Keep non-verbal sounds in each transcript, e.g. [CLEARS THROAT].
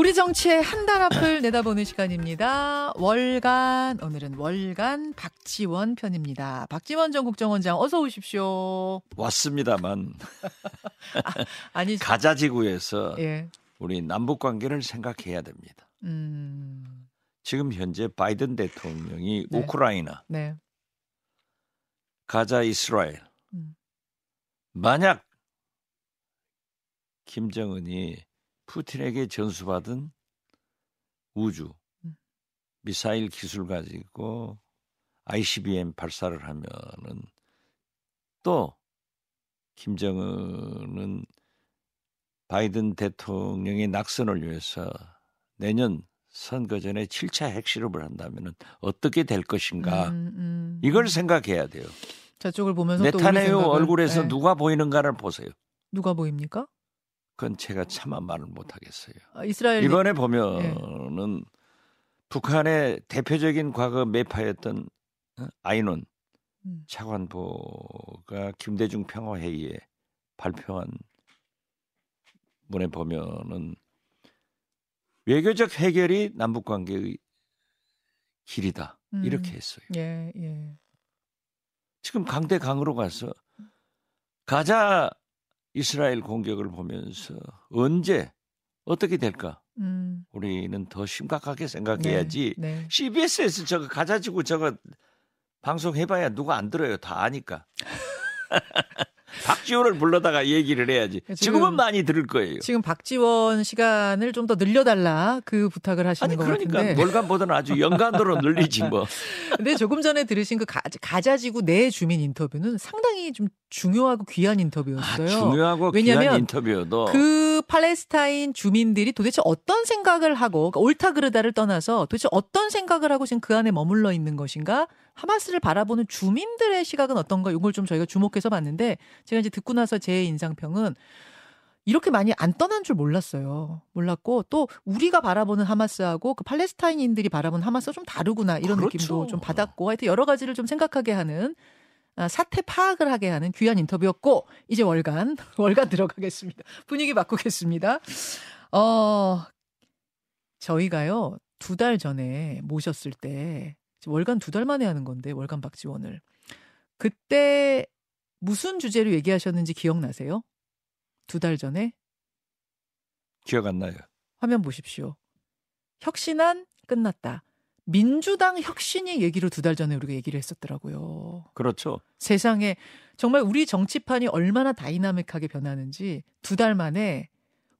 우리 정치의 한 달 앞을 [LAUGHS] 내다보는 시간입니다. 월간 오늘은 월간 박지원 편입니다. 박지원 전 국정원장 어서 오십시오. 왔습니다만 [LAUGHS] 아, 니 가자 지구에서 예. 우리 남북 관계를 생각해야 됩니다. 음. 지금 현재 바이든 대통령이 네. 우크라이나, 네. 가자 이스라엘 음. 만약 김정은이 푸틴에게 전수받은 우주 음. 미사일 기술 가지고 ICBM 발사를 하면은 또 김정은은 바이든 대통령의 낙선을 위해서 내년 선거 전에 7차 핵실험을 한다면은 어떻게 될 것인가 음, 음. 이걸 생각해야 돼요. 저쪽을 보면서 네타네요 얼굴에서 예. 누가 보이는가를 보세요. 누가 보입니까? 그건 제가 차마 말을 못 하겠어요. 아, 이스라엘 이번에 보면은 북한의 대표적인 과거 매파였던 어? 아이논 음. 차관보가 김대중 평화회의에 발표한 문에 보면은 외교적 해결이 남북 관계의 길이다 음. 이렇게 했어요. 예, 예. 지금 강대 강으로 가서 가자 이스라엘 공격을 보면서 언제 어떻게 될까? 음. 우리는 더 심각하게 생각해야지. 네. 네. CBS에서 저거 가자지고 저거 방송해봐야 누가 안 들어요. 다 아니까. [LAUGHS] 박지호를 불러다가 얘기를 해야지. 지금- 지금은 많이 들을 거예요. 지금 박지원 시간을 좀 더 늘려달라 그 부탁을 하시는 아니 것 그러니까. 월간보다는 아주 연간으로 늘리지 뭐. [LAUGHS] 근데 조금 전에 들으신 그 가, 가자지구 내 주민 인터뷰는 상당히 좀 중요하고 귀한 아, 인터뷰였어요. 중요하고 왜냐면 귀한 인터뷰여도 그 팔레스타인 주민들이 도대체 어떤 생각을 하고 그러니까 옳다 그르다를 떠나서 도대체 어떤 생각을 하고 지금 그 안에 머물러 있는 것인가 하마스를 바라보는 주민들의 시각은 어떤가 이걸 좀 저희가 주목해서 봤는데 제가 이제 듣고 나서 제 인상평은 이렇게 많이 안 떠난 줄 몰랐어요. 몰랐고 또 우리가 바라보는 하마스하고 그 팔레스타인인들이 바라보는 하마스가 좀 다르구나 이런 그렇죠. 느낌도 좀 받았고 하여튼 여러 가지를 좀 생각하게 하는 아, 사태 파악을 하게 하는 귀한 인터뷰였고 이제 월간 [LAUGHS] 월간 들어가겠습니다. 분위기 바꾸겠습니다. 어 저희가요 두 달 전에 모셨을 때 월간 두 달 만에 하는 건데 월간 박지원을 그때 무슨 주제로 얘기하셨는지 기억나세요? 두 달 전에 기억 안 나요. 화면 보십시오. 혁신안 끝났다. 민주당 혁신이 얘기로 두 달 전에 우리가 얘기를 했었더라고요. 그렇죠. 세상에 정말 우리 정치판이 얼마나 다이나믹하게 변하는지 두 달 만에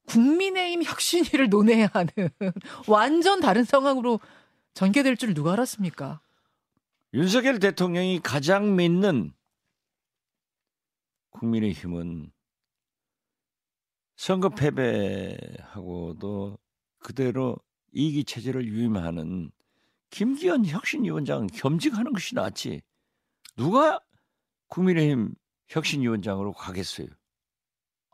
국민의힘 혁신위를 논해야 하는 [LAUGHS] 완전 다른 상황으로 전개될 줄 누가 알았습니까? 윤석열 대통령이 가장 믿는 국민의힘은 선거 패배하고도 그대로 이기 체제를 유임하는 김기현 혁신위원장 겸직하는 것이 낫지. 누가 국민의힘 혁신위원장으로 가겠어요?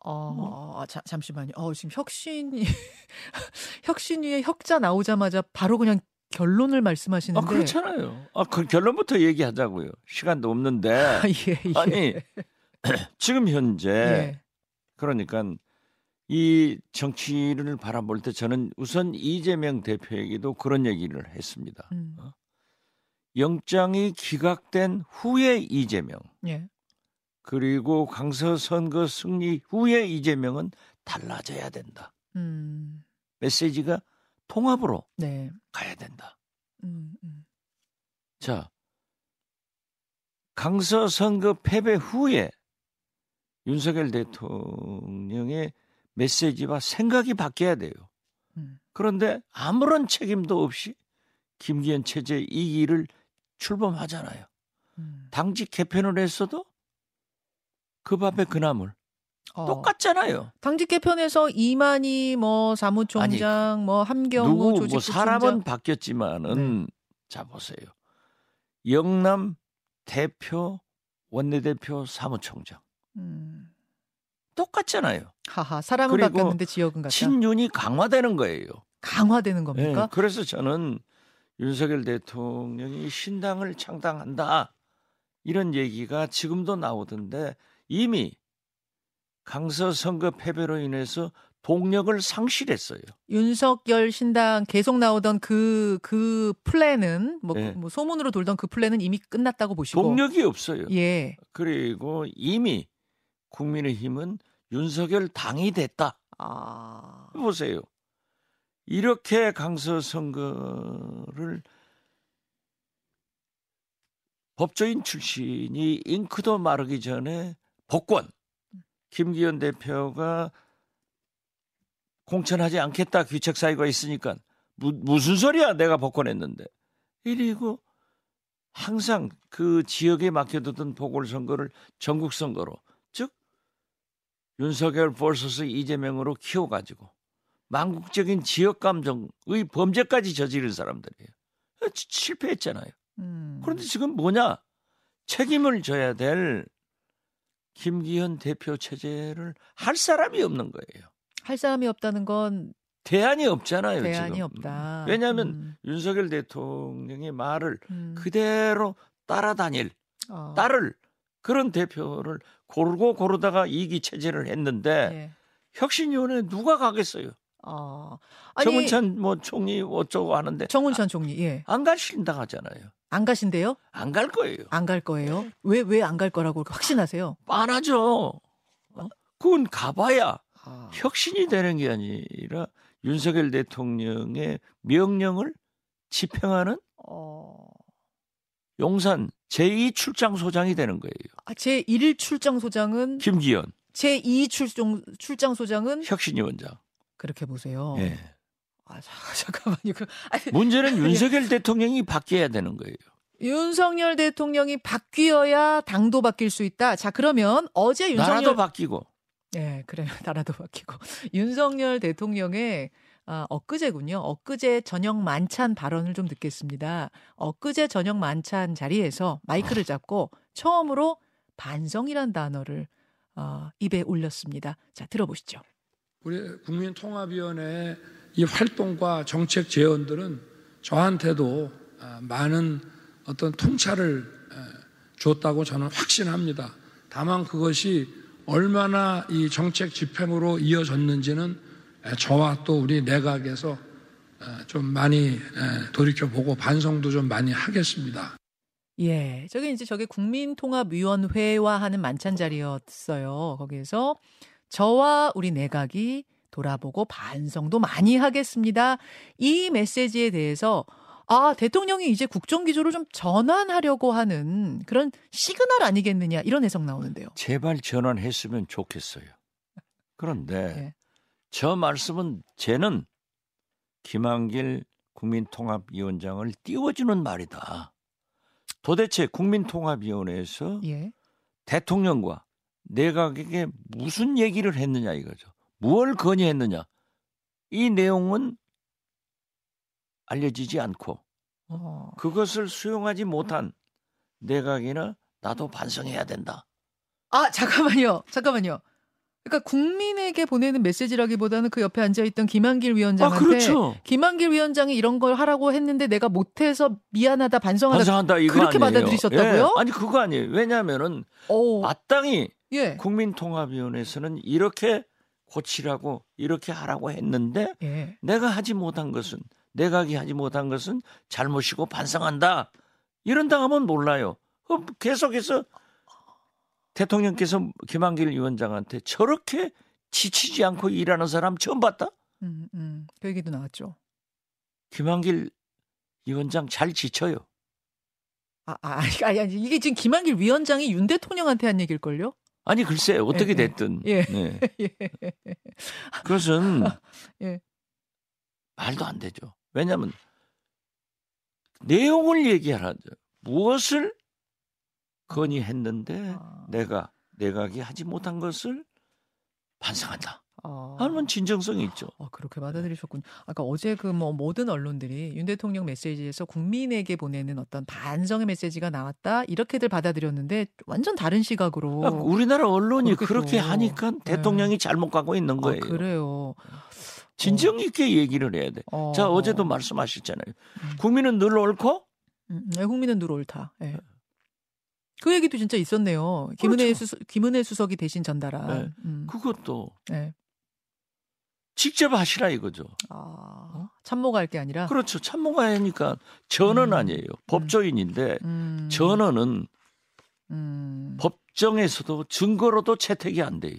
어, 아, 자, 잠시만요. 어, 지금 혁신이 [LAUGHS] 혁신위의 혁자 나오자마자 바로 그냥 결론을 말씀하시는데 아 그렇잖아요. 아 그 결론부터 얘기하자고요. 시간도 없는데 [LAUGHS] 아, 예, 예. 아니 [CLEARS THROAT] 지금 현재 예. 그러니까 이 정치를 바라볼 때 저는 우선 이재명 대표에게도 그런 얘기를 했습니다. 음, 영장이 기각된 후에 이재명 예. 그리고 강서 선거 승리 후에 이재명은 달라져야 된다. 음, 메시지가 통합으로 네. 가야 된다. 음, 음. 자, 강서 선거 패배 후에 윤석열 대통령의 메시지와 생각이 바뀌어야 돼요. 음. 그런데 아무런 책임도 없이 김기현 체제 이 길을 출범하잖아요. 음. 당직 개편을 했어도 그 밥에 그 나물 어, 똑같잖아요. 당직 개편에서 이만희 뭐 사무총장 뭐 함경호 누구 뭐 조직부총장 사람은 바뀌었지만은 네. 자 보세요. 영남 대표 원내대표 사무총장 음. 똑같잖아요. 하하 사람은 바뀌었는데 지역은 같다. 친윤이 강화되는 거예요. 강화되는 겁니까? 예, 그래서 저는 윤석열 대통령이 신당을 창당한다 이런 얘기가 지금도 나오던데 이미 강서 선거 패배로 인해서 동력을 상실했어요. 윤석열 신당 계속 나오던 그, 그 플랜은, 뭐, 네. 뭐 소문으로 돌던 그 플랜은 이미 끝났다고 보시고. 동력이 없어요. 예. 그리고 이미 국민의힘은 윤석열 당이 됐다. 아. 보세요. 이렇게 강서 선거를 법조인 출신이 잉크도 마르기 전에 복권 김기현 대표가 공천하지 않겠다 귀책 사유가 있으니까 무, 무슨 소리야 내가 복권했는데 이리고 항상 그 지역에 맡겨두던 보궐선거를 전국선거로 즉 윤석열 vs 이재명으로 키워가지고 망국적인 지역 감정의 범죄까지 저지른 사람들이에요. 시- 실패했잖아요. 음. 그런데 지금 뭐냐? 책임을 져야 될 김기현 대표 체제를 할 사람이 없는 거예요. 할 사람이 없다는 건 대안이 없잖아요. 대안이 지금. 없다. 왜냐하면 음, 윤석열 대통령의 말을 음. 그대로 따라다닐 어. 따를 그런 대표를 고르고 고르다가 이기 체제를 했는데 예. 혁신위원회 누가 가겠어요? 어. 아니, 정은찬 뭐 총리 어쩌고 하는데 정운찬 총리, 예. 안 가신다 하잖아요. 안 가신대요? 안 갈 거예요. 안 갈 거예요? 왜, 왜 안 갈 거라고 확신하세요? 뻔하죠. 어? 그건 가봐야 아. 혁신이 되는 게 아니라 윤석열 대통령의 명령을 집행하는 어. 용산 제2 출장 소장이 되는 거예요. 아, 제 1일 출장 소장은 김기현 제2 출장 출장 소장은 혁신위원장. 그렇게 보세요. 예. 아, 자, [LAUGHS] 잠깐만요. 그, 아니, 문제는 윤석열 대통령이 바뀌어야 되는 거예요. 윤석열 대통령이 바뀌어야 당도 바뀔 수 있다. 자, 그러면 어제 윤석열 나라도 바뀌고 예, 그래요. [LAUGHS] 나라도 바뀌고. 윤석열 대통령의 아, 엊그제군요. 엊그제 저녁 만찬 발언을 좀 듣겠습니다. 엊그제 저녁 만찬 자리에서 마이크를 잡고 처음으로 반성이란 단어를 어, 입에 올렸습니다. 자, 들어보시죠. 우리 국민통합위원회의 이 활동과 정책 제언들은 저한테도 아, 많은 어떤 통찰을 에, 줬다고 저는 확신합니다. 다만 그것이 얼마나 이 정책 집행으로 이어졌는지는 에, 저와 또 우리 내각에서 에, 좀 많이 에, 돌이켜보고 반성도 좀 많이 하겠습니다. 예, 저게 이제 저게 국민통합위원회와 하는 만찬 자리였어요. 거기에서 저와 우리 내각이 돌아보고 반성도 많이 하겠습니다. 이 메시지에 대해서 아, 대통령이 이제 국정기조를 좀 전환하려고 하는 그런 시그널 아니겠느냐 이런 해석 나오는데요. 제발 전환했으면 좋겠어요. 그런데 예. 저 말씀은 쟤는 김한길 국민통합위원장을 띄워주는 말이다. 도대체 국민통합위원회에서 예. 대통령과 내각에게 무슨 얘기를 했느냐 이거죠. 무엇을 건의했느냐. 이 내용은 알려지지 않고 어. 그것을 수용하지 못한 내각이나 나도 반성해야 된다. 아, 잠깐만요. 잠깐만요. 그러니까 국민에게 보내는 메시지라기보다는 그 옆에 앉아 있던 김한길 아, 위원장한테 그렇죠. 김한길 위원장이 이런 걸 하라고 했는데 내가 못해서 미안하다 반성하다 반성한다 그렇게 아니에요. 받아들이셨다고요? 예. 아니 그거 아니에요. 왜냐하면은 오, 마땅히 예. 국민통합위원회에서는 이렇게 고치라고 이렇게 하라고 했는데 예. 내가 하지 못한 것은 내각이 하지 못한 것은 잘못이고 반성한다. 이런 당하면 몰라요. 어, 계속해서 대통령께서 김한길 위원장한테 저렇게 지치지 않고 일하는 사람 처음 봤다? 음, 음. 그 얘기도 나왔죠. 김한길 위원장 잘 지쳐요. 아, 아, 아니, 아니, 이게 지금 김한길 위원장이 윤 대통령한테 한 얘기일걸요? 아니 글쎄 어떻게 예, 예. 됐든 예. 네. [LAUGHS] 예. 그것은 [LAUGHS] 예. 말도 안 되죠. 왜냐하면 내용을 얘기하죠. 무엇을 건의했는데 아, 내가 내각이 하지 못한 것을 반성한다. 아. 하면 진정성이 있죠. 아, 그렇게 받아들이셨군요. 아까 어제 그 뭐 모든 언론들이 윤 대통령 메시지에서 국민에게 보내는 어떤 반성의 메시지가 나왔다 이렇게들 받아들였는데 완전 다른 시각으로. 아, 우리나라 언론이 그렇게 그렇게 또. 하니까 네. 대통령이 잘못 가고 있는 아, 거예요. 그래요. 진정 있게 얘기를 해야 돼. 어. 자 어제도 말씀하셨잖아요. 음. 국민은 늘 옳고 음, 네, 국민은 늘 옳다. 예. 그 얘기도 진짜 있었네요. 김은혜 그렇죠. 수석, 김은혜 수석이 대신 전달한. 네. 음. 그것도 네. 직접 하시라 이거죠. 아, 참모가 할 게 아니라. 그렇죠. 참모가 하니까 전원 음. 아니에요. 법조인인데 음, 전원은 음. 법정에서도 증거로도 채택이 안 돼요.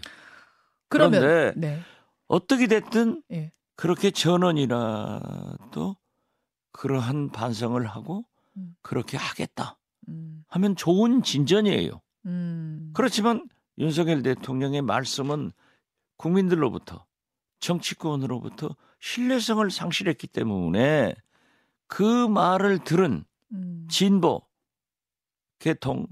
그러면 그런데 네. 어떻게 됐든 예. 그렇게 전원이라도 그러한 반성을 하고 음. 그렇게 하겠다 음, 하면 좋은 진전이에요. 음. 그렇지만 윤석열 대통령의 말씀은 국민들로부터 정치권으로부터 신뢰성을 상실했기 때문에 그 말을 들은 음. 진보 개통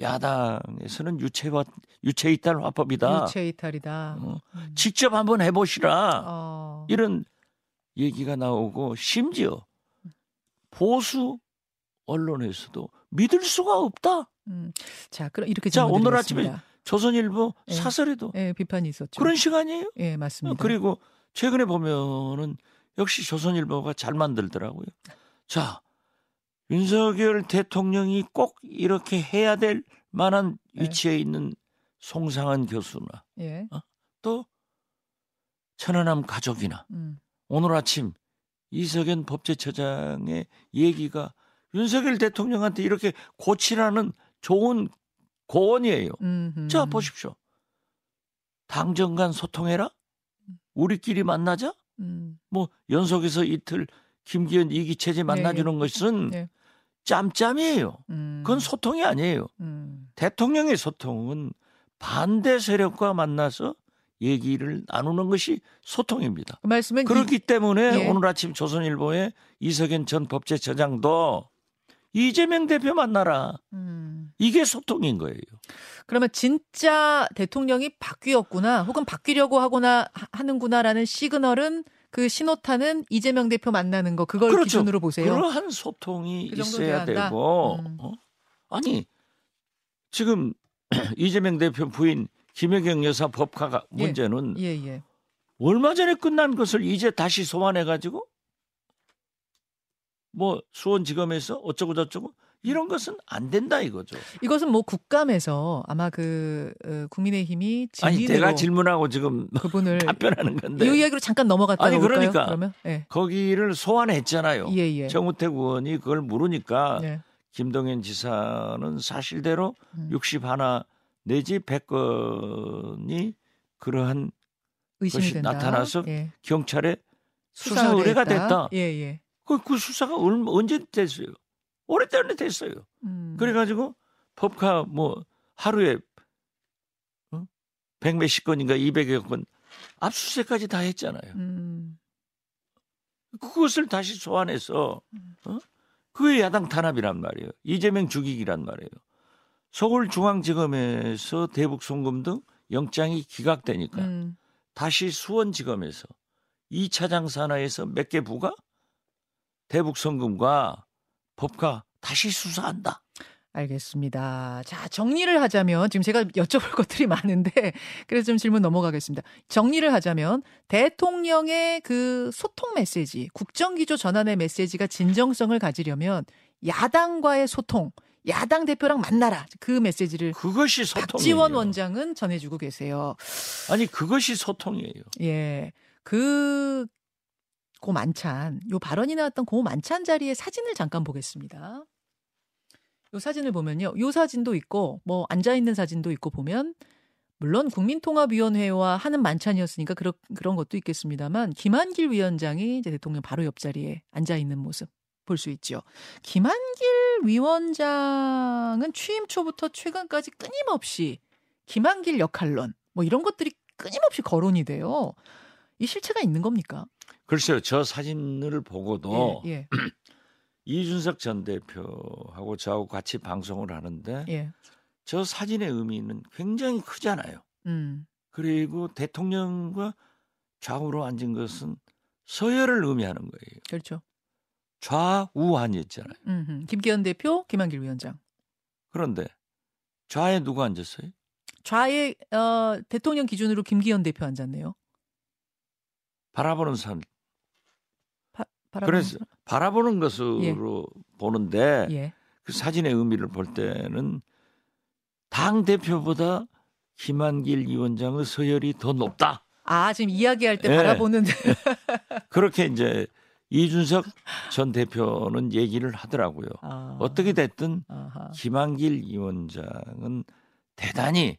야당에서는 유체화 유체 이탈 화법이다. 유체 이탈이다. 어, 음. 직접 한번 해보시라. 어. 이런 얘기가 나오고 심지어 보수 언론에서도 믿을 수가 없다. 음. 자, 그럼 이렇게 자, 오늘 질문드리겠습니다. 조선일보 예. 사설에도 예, 비판이 있었죠. 그런 시간이에요. 예, 맞습니다. 그리고 최근에 보면은 역시 조선일보가 잘 만들더라고요. 자, 윤석열 대통령이 꼭 이렇게 해야 될 만한 네. 위치에 있는 송상한 교수나 예. 또 천안함 가족이나 음. 오늘 아침 이석연 법제처장의 얘기가 윤석열 대통령한테 이렇게 고치라는 좋은 고언이에요. 음. 자, 보십시오. 당정 간 소통해라? 우리끼리 만나자? 음. 뭐, 연속해서 이틀 김기현 이기체제 만나주는 것은 네. 짬짬이에요. 음. 그건 소통이 아니에요. 음. 대통령의 소통은 반대 세력과 만나서 얘기를 나누는 것이 소통입니다. 그 말씀은 그렇기 때문에 예. 오늘 아침 조선일보에 이석연 전 법제처장도 이재명 대표 만나라. 이, 음. 이게 소통인 거예요. 그러면 진짜 대통령이 바뀌었구나 혹은 바뀌려고 하거나 하- 하는구나라는 시그널은 그 신호탄은 이재명 대표 만나는 거 그걸 그렇죠. 기준으로 보세요. 그러한 소통이 그 있어야? 되고 음. 어? 아니 지금 [CLEARS THROAT] 이재명 대표 부인 김혜경 여사 법화가 예. 문제는 예, 예. 얼마 전에 끝난 것을 이제 다시 소환해 가지고 뭐 수원지검에서 어쩌고 저쩌고 이런 것은 안 된다 이거죠. 이것은 뭐 국감에서 아마 그 어, 국민의힘이 아니 내가 질문하고 지금 그분을 [LAUGHS] 답변하는 건데 이 이야기로 잠깐 넘어갔다가 아니? 그러니까. 그러면 예. 거기를 소환했잖아요. 예, 예. 정우택 의원이 그걸 물으니까 예. 김동연 지사는 사실대로 음. 60 하나 내지 100건이 그러한 의심이 것이 된다. 나타나서 예. 경찰에 수사 의뢰가 됐다. 예, 예. 그, 그 수사가 얼, 언제 됐어요? 오래전에 됐어요. 음. 그래가지고 법카 뭐 하루에 어? 100 몇십 건인가 200여 건 압수수색까지 다 했잖아요. 음. 그것을 다시 소환해서 어? 그게 야당 탄압이란 말이에요. 이재명 죽이기란 말이에요. 서울중앙지검에서 대북 송금 등 영장이 기각되니까 음. 다시 수원지검에서 2차 장 산하에서 몇 개 부가 대북 송금과 법과 다시 수사한다. 알겠습니다. 자, 정리를 하자면 지금 제가 여쭤볼 [LAUGHS] 것들이 많은데 그래서 좀 질문 넘어가겠습니다. 정리를 하자면 대통령의 그 소통 메시지, 국정 기조 전환의 메시지가 진정성을 가지려면 야당과의 소통, 야당 대표랑 만나라. 그 메시지를 그것이 소통이에요. 박지원 원장은 전해주고 계세요. 아니 그것이 소통이에요. 예. 그, 고 만찬, 요 발언이 나왔던 고 만찬 자리의 사진을 잠깐 보겠습니다. 요 사진을 보면요. 요 사진도 있고, 뭐, 앉아있는 사진도 있고 보면, 물론 국민통합위원회와 하는 만찬이었으니까 그런, 그런 것도 있겠습니다만, 김한길 위원장이 이제 대통령 바로 옆자리에 앉아있는 모습 볼 수 있죠. 김한길 위원장은 취임 초부터 최근까지 끊임없이 김한길 역할론, 뭐 이런 것들이 끊임없이 거론이 돼요. 이 실체가 있는 겁니까? 글쎄요, 저 사진을 보고도 예, 예, [CLEARS THROAT] 이준석 전 대표하고 저하고 같이 방송을 하는데 예. 저 사진의 의미는 굉장히 크잖아요. 음, 그리고 대통령과 좌우로 앉은 것은 서열을 의미하는 거예요. 그렇죠. 좌우한이었잖아요. 음, 김기현 대표, 김한길 위원장. 그런데 좌에 누가 앉았어요? 좌에 어, 대통령 기준으로 김기현 대표 앉았네요. 바라보는 사람. 바, 그래서? 바라보는 것으로 보는데 예, 그 사진의 의미를 볼 때는 당 대표보다 김한길 위원장의 서열이 더 높다. 아, 지금 이야기할 때 예. 바라보는 [LAUGHS] 그렇게 이제 이준석 전 대표는 얘기를 하더라고요. 아. 어떻게 됐든 아하. 김한길 위원장은 대단히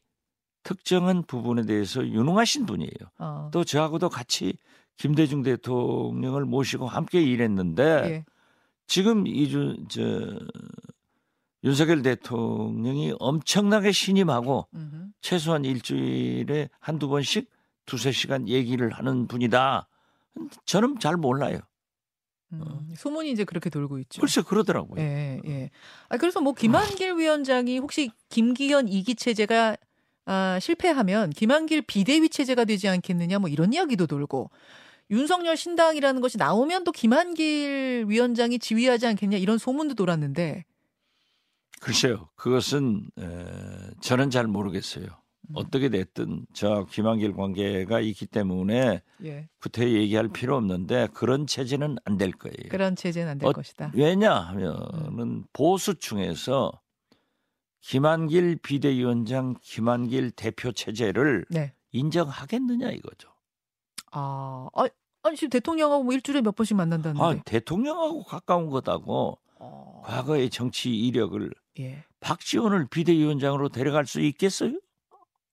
특정한 부분에 대해서 유능하신 분이에요. 어. 또 저하고도 같이 김대중 대통령을 모시고 함께 일했는데 예. 지금 이준 저 윤석열 대통령이 엄청나게 신임하고 음흠. 최소한 일주일에 한두 번씩 두세 시간 얘기를 하는 분이다. 저는 잘 몰라요. 음, 소문이 이제 그렇게 돌고 있죠. 글쎄 그러더라고요. 예, 예. 아, 그래서 뭐 김한길 위원장이 혹시 김기현 이기 체제가 아, 실패하면 김한길 비대위 체제가 되지 않겠느냐 뭐 이런 이야기도 돌고 윤석열 신당이라는 것이 나오면 또 김한길 위원장이 지휘하지 않겠냐 이런 소문도 돌았는데 글쎄요. 그것은 에, 저는 잘 모르겠어요. 음. 어떻게 됐든 저 김한길 관계가 있기 때문에 예. 구태 얘기할 필요 없는데 그런 체제는 안 될 거예요. 그런 체제는 안될 어, 것이다. 왜냐하면은 보수층에서 김한길 비대위원장, 김한길 대표 체제를 네. 인정하겠느냐 이거죠. 아, 아, 아니 지금 대통령하고 뭐 일주일에 몇 번씩 만난다는데. 아, 대통령하고 가까운 거다고 어, 과거의 정치 이력을 예. 박지원을 비대위원장으로 데려갈 수 있겠어요?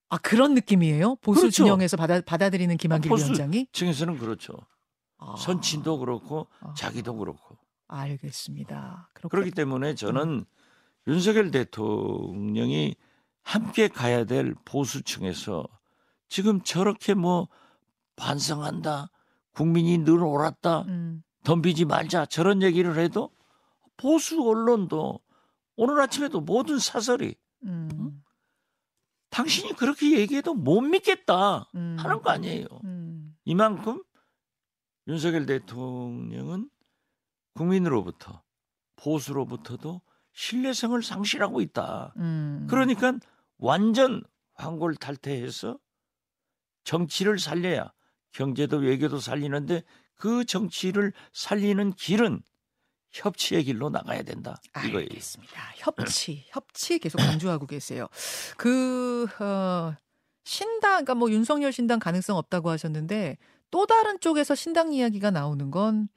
아 그런 느낌이에요? 보수 그렇죠. 진영에서 받아 받아들이는 김한길 아, 위원장이 층에서는 그렇죠. 아, 선친도 그렇고 아. 자기도 그렇고. 알겠습니다. 그렇게 그렇기 때문에 저는 윤석열 대통령이 함께 가야 될 보수층에서 지금 저렇게 뭐 반성한다, 국민이 늘 옳았다, 음, 덤비지 말자 저런 얘기를 해도 보수 언론도 오늘 아침에도 모든 사설이 음, 당신이 그렇게 얘기해도 못 믿겠다 음. 하는 거 아니에요. 음, 이만큼 윤석열 대통령은 국민으로부터 보수로부터도 신뢰성을 상실하고 있다. 음. 그러니까 완전 황골 탈퇴해서 정치를 살려야 경제도 외교도 살리는데 그 정치를 살리는 길은 협치의 길로 나가야 된다. 이거예요. 알겠습니다. 협치, 협치 계속 강조하고 계세요. 그 어, 신당, 그러니까 뭐 윤석열 신당 가능성 없다고 하셨는데 또 다른 쪽에서 신당 이야기가 나오는 건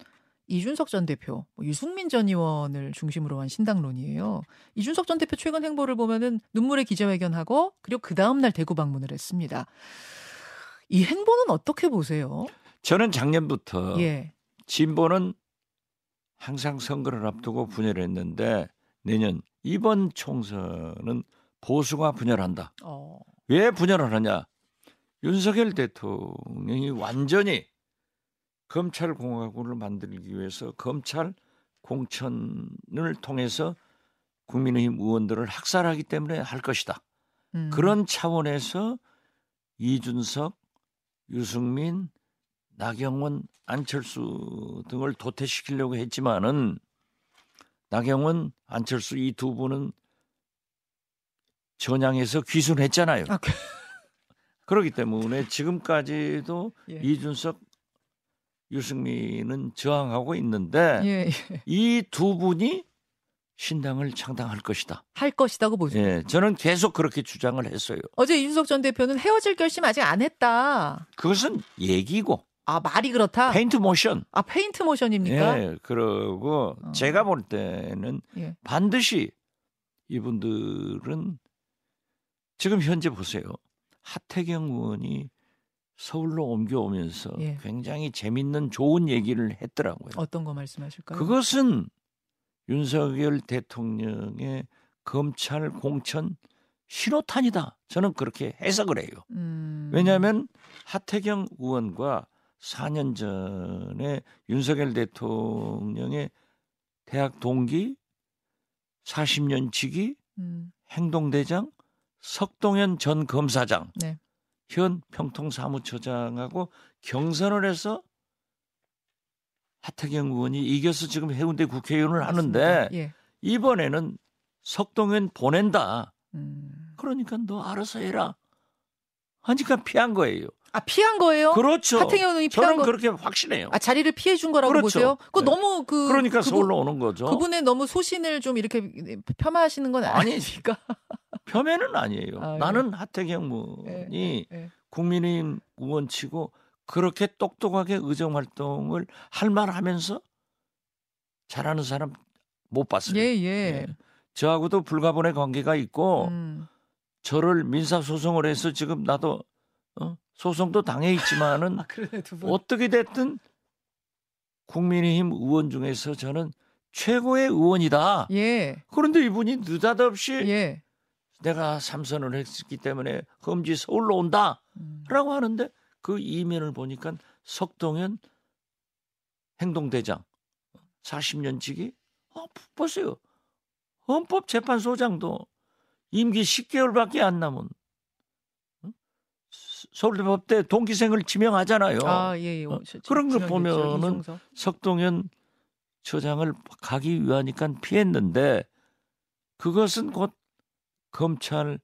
이준석 전 대표, 뭐 유승민 전 의원을 중심으로 한 신당론이에요. 이준석 전 대표 최근 행보를 보면은 눈물의 기자회견하고 그리고 그 다음 날 대구 방문을 했습니다. 이 행보는 어떻게 보세요? 저는 작년부터 예. 진보는 항상 선거를 앞두고 분열을 했는데 내년 이번 총선은 보수가 분열한다. 어. 왜 분열을 하냐? 윤석열 대통령이 완전히 검찰 공화국을 만들기 위해서 검찰 공천을 통해서 국민의힘 의원들을 학살하기 때문에 할 것이다. 음. 그런 차원에서 이준석, 유승민, 나경원, 안철수 등을 도태시키려고 했지만은 나경원, 안철수 이 두 분은 전향해서 귀순했잖아요. 아, 그- [LAUGHS] 그렇기 때문에 지금까지도 예. 이준석, 유승민은 저항하고 있는데 예, 예. 이두 분이 신당을 창당할 것이다. 할 것이다고 보죠. 예, 저는 계속 그렇게 주장을 했어요. 어제 이준석 전 대표는 헤어질 결심 아직 안 했다. 그것은 얘기고 아 말이 그렇다. 페인트 모션. 아 페인트 모션입니까? 예, 그러고 어. 제가 볼 때는 예. 반드시 이분들은 지금 현재 보세요. 하태경 의원이 서울로 옮겨오면서 예. 굉장히 재밌는 좋은 얘기를 했더라고요. 어떤 거 말씀하실까요? 그것은 윤석열 대통령의 검찰 공천 신호탄이다. 저는 그렇게 해석을 해요. 음, 왜냐하면 하태경 의원과 4년 전에 윤석열 대통령의 대학 동기 40년 지기 음, 행동대장 석동현 전 검사장 네. 현 평통사무처장하고 경선을 해서 하태경 의원이 이겨서 지금 해운대 국회의원을 하는데 맞습니다. 예. 이번에는 석동현 보낸다. 음. 그러니까 너 알아서 해라. 하니까 피한 거예요. 아 피한 거예요? 그렇죠. 하태경 의원이 피한 저는 거. 그렇게 확신해요. 아 자리를 피해 준 거라고 그렇죠. 보세요? 그거 네. 너무 그 그러니까 그분- 서울로 오는 거죠. 그분의 너무 소신을 좀 이렇게 폄하하시는 건 아니. 아니니까. [LAUGHS] 폄훼는 아니에요. 아, 예. 나는 하태경 의원이 예. 국민의힘 의원치고 그렇게 똑똑하게 의정 활동을 할 만하면서 잘하는 사람 못 봤어요. 예, 예. 저하고도 불가분의 관계가 있고 음. 저를 민사 소송을 해서 지금 나도 어? 소송도 당해 있지만은 [LAUGHS] 아, 분. 어떻게 됐든 국민의힘 의원 중에서 저는 최고의 의원이다. 예. 그런데 이분이 느닷없이 예. 내가 삼선을 했기 때문에 험지 서울로 온다라고 음. 하는데 그 이면을 보니까 석동현 행동대장 40년직이 아, 보세요. 헌법재판소장도 임기 10개월밖에 안 남은? 서- 서울대법대 동기생을 지명하잖아요. 아, 예, 예. 어, 그런 거 지명됐죠. 보면은. 석동현 처장을 가기 위하니까 피했는데 그것은 곧 검찰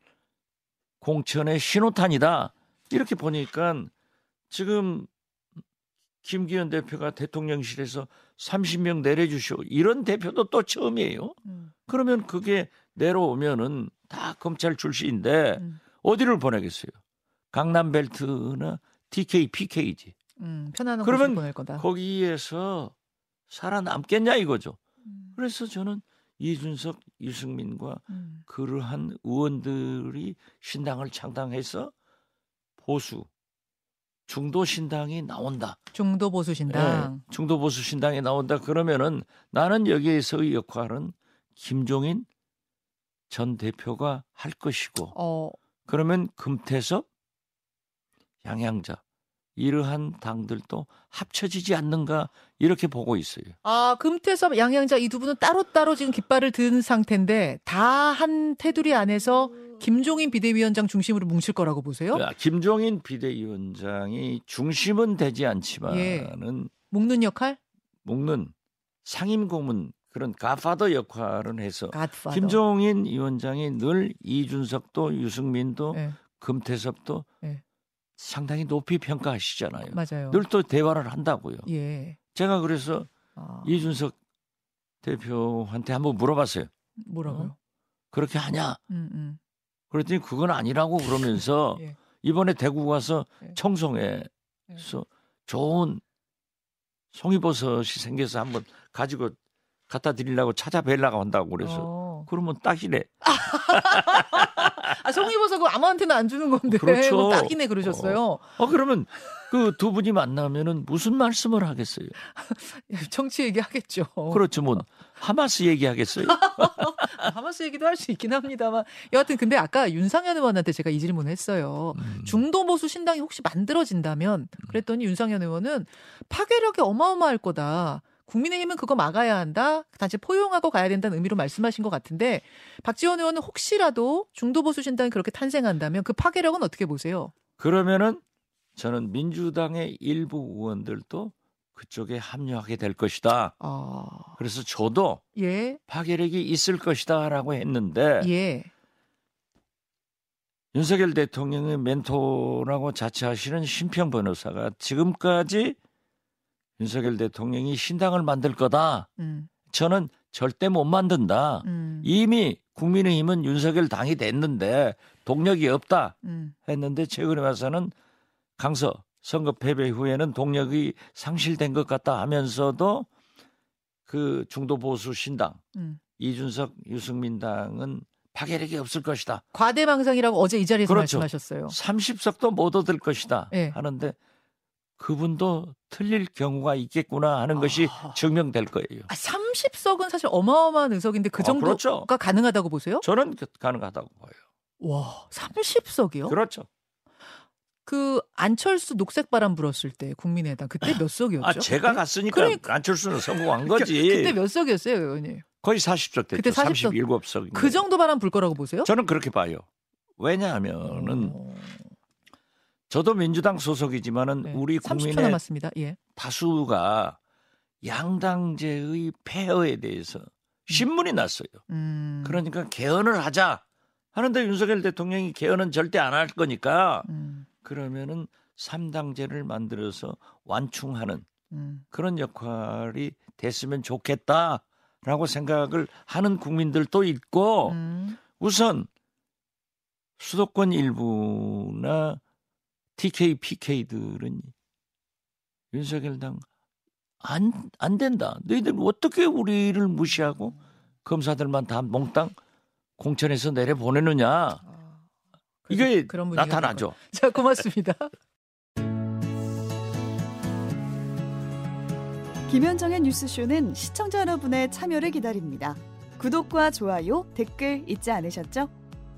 공천의 신호탄이다. 이렇게 보니까 지금 김기현 대표가 대통령실에서 30명 내려주시오. 이런 대표도 또 처음이에요. 음, 그러면 그게 내려오면은 다 검찰 출신인데 음, 어디를 보내겠어요? 강남 벨트나 TK, PK지. 음, 편안한 그러면 보낼 거다. 거기에서 살아남겠냐 이거죠. 음, 그래서 저는 이준석, 유승민과 음, 그러한 의원들이 신당을 창당해서 보수 중도 신당이 나온다. 중도 보수 신당. 예, 중도 보수 신당이 나온다. 그러면은 나는 여기에서의 역할은 김종인 전 대표가 할 것이고 어, 그러면 금태섭, 양양자 이러한 당들도 합쳐지지 않는가 이렇게 보고 있어요. 아, 금태섭, 양양자 이 두 분은 따로 따로 지금 깃발을 든 상태인데 다 한 테두리 안에서 김종인 비대위원장 중심으로 뭉칠 거라고 보세요? 야, 김종인 비대위원장이 중심은 되지 예. 않지만은 묶는 역할? 묶는 상임 고문 그런 가파더 역할은 해서 갓파더. 김종인 위원장이 늘 이준석도 유승민도 예, 금태섭도 예. 상당히 높이 평가하시잖아요. 맞아요. 늘 또 대화를 한다고요. 예. 제가 그래서 아, 이준석 대표한테 한번 물어봤어요. 뭐라고요? 그렇게 하냐? 음, 음. 그랬더니 그건 아니라고 그러면서 [LAUGHS] 예. 이번에 대구 가서 예. 청송에서 좋은 송이버섯이 생겨서 한번 가지고 갖다 드리려고 찾아뵈려고 한다고 그래서 어. 그러면 딱이래. [LAUGHS] 아, 송이버섯 그거 아무한테나 안 주는 건데. 그렇죠. 뭐 딱이네 그러셨어요. 어 그러면 그 두 분이 만나면은 무슨 말씀을 하겠어요? 정치 얘기 하겠죠. 그렇죠. 뭐 하마스 얘기하겠어요? 아, [LAUGHS] 하마스 얘기도 할 수 있긴 합니다만. 여하튼 근데 아까 윤상현 의원한테 제가 이 질문을 했어요. 음. 중도 보수 신당이 혹시 만들어진다면 그랬더니 윤상현 의원은 파괴력이 어마어마할 거다. 국민의힘은 그거 막아야 한다. 단지 포용하고 가야 된다는 의미로 말씀하신 것 같은데 박지원 의원은 혹시라도 중도 보수 신당이 그렇게 탄생한다면 그 파괴력은 어떻게 보세요? 그러면은 저는 민주당의 일부 의원들도 그쪽에 합류하게 될 것이다. 아, 그래서 저도 예, 파괴력이 있을 것이다라고 했는데 예, 윤석열 대통령의 멘토라고 자처하시는 심평 변호사가 지금까지 윤석열 대통령이 신당을 만들 거다. 음, 저는 절대 못 만든다. 음, 이미 국민의힘은 윤석열 당이 됐는데 동력이 없다 음, 했는데 최근에 와서는 강서 선거 패배 후에는 동력이 상실된 것 같다 하면서도 그 중도 보수 신당 음. 이준석 유승민 당은 파괴력이 없을 것이다. 과대망상이라고 어제 이 자리에서 그렇죠. 말씀하셨어요. 30석도 못 얻을 것이다 예. 하는데 그분도 틀릴 경우가 있겠구나 하는 것이 아. 증명될 거예요. 아, 30석은 사실 어마어마한 의석인데 그 아, 정도가 그렇죠. 가능하다고 보세요? 저는 그- 가능하다고 봐요. 와, 30석이요? 그렇죠. 그 안철수 녹색 바람 불었을 때 국민의당 그때 몇 석이었죠? 아 제가 그때? 갔으니까 그러니까. 안철수는 성공한 거지. 그때 몇 석이었어요, 의원님? 거의 40석 됐죠. 그때 40석. 37석. 그 정도 바람 불 거라고 보세요? 저는 그렇게 봐요. 왜냐하면은 어, 저도 민주당 소속이지만은 네. 우리 30초 국민의 남았습니다. 예. 다수가 양당제의 폐허에 대해서 신문이 났어요. 음. 그러니까 개헌을 하자 하는데 윤석열 대통령이 개헌은 절대 안 할 거니까 음. 그러면은 삼당제를 만들어서 완충하는 음. 그런 역할이 됐으면 좋겠다라고 생각을 하는 국민들도 있고 음. 우선 수도권 일부나 TK, PK들은 윤석열 당 안, 안 된다. 너희들 어떻게 우리를 무시하고 검사들만 다 몽땅 공천에서 내려보내느냐. 아, 이게 나타나죠. 자, 고맙습니다. [LAUGHS] 김현정의 뉴스쇼는 시청자 여러분의 참여를 기다립니다. 구독과 좋아요, 댓글 잊지 않으셨죠?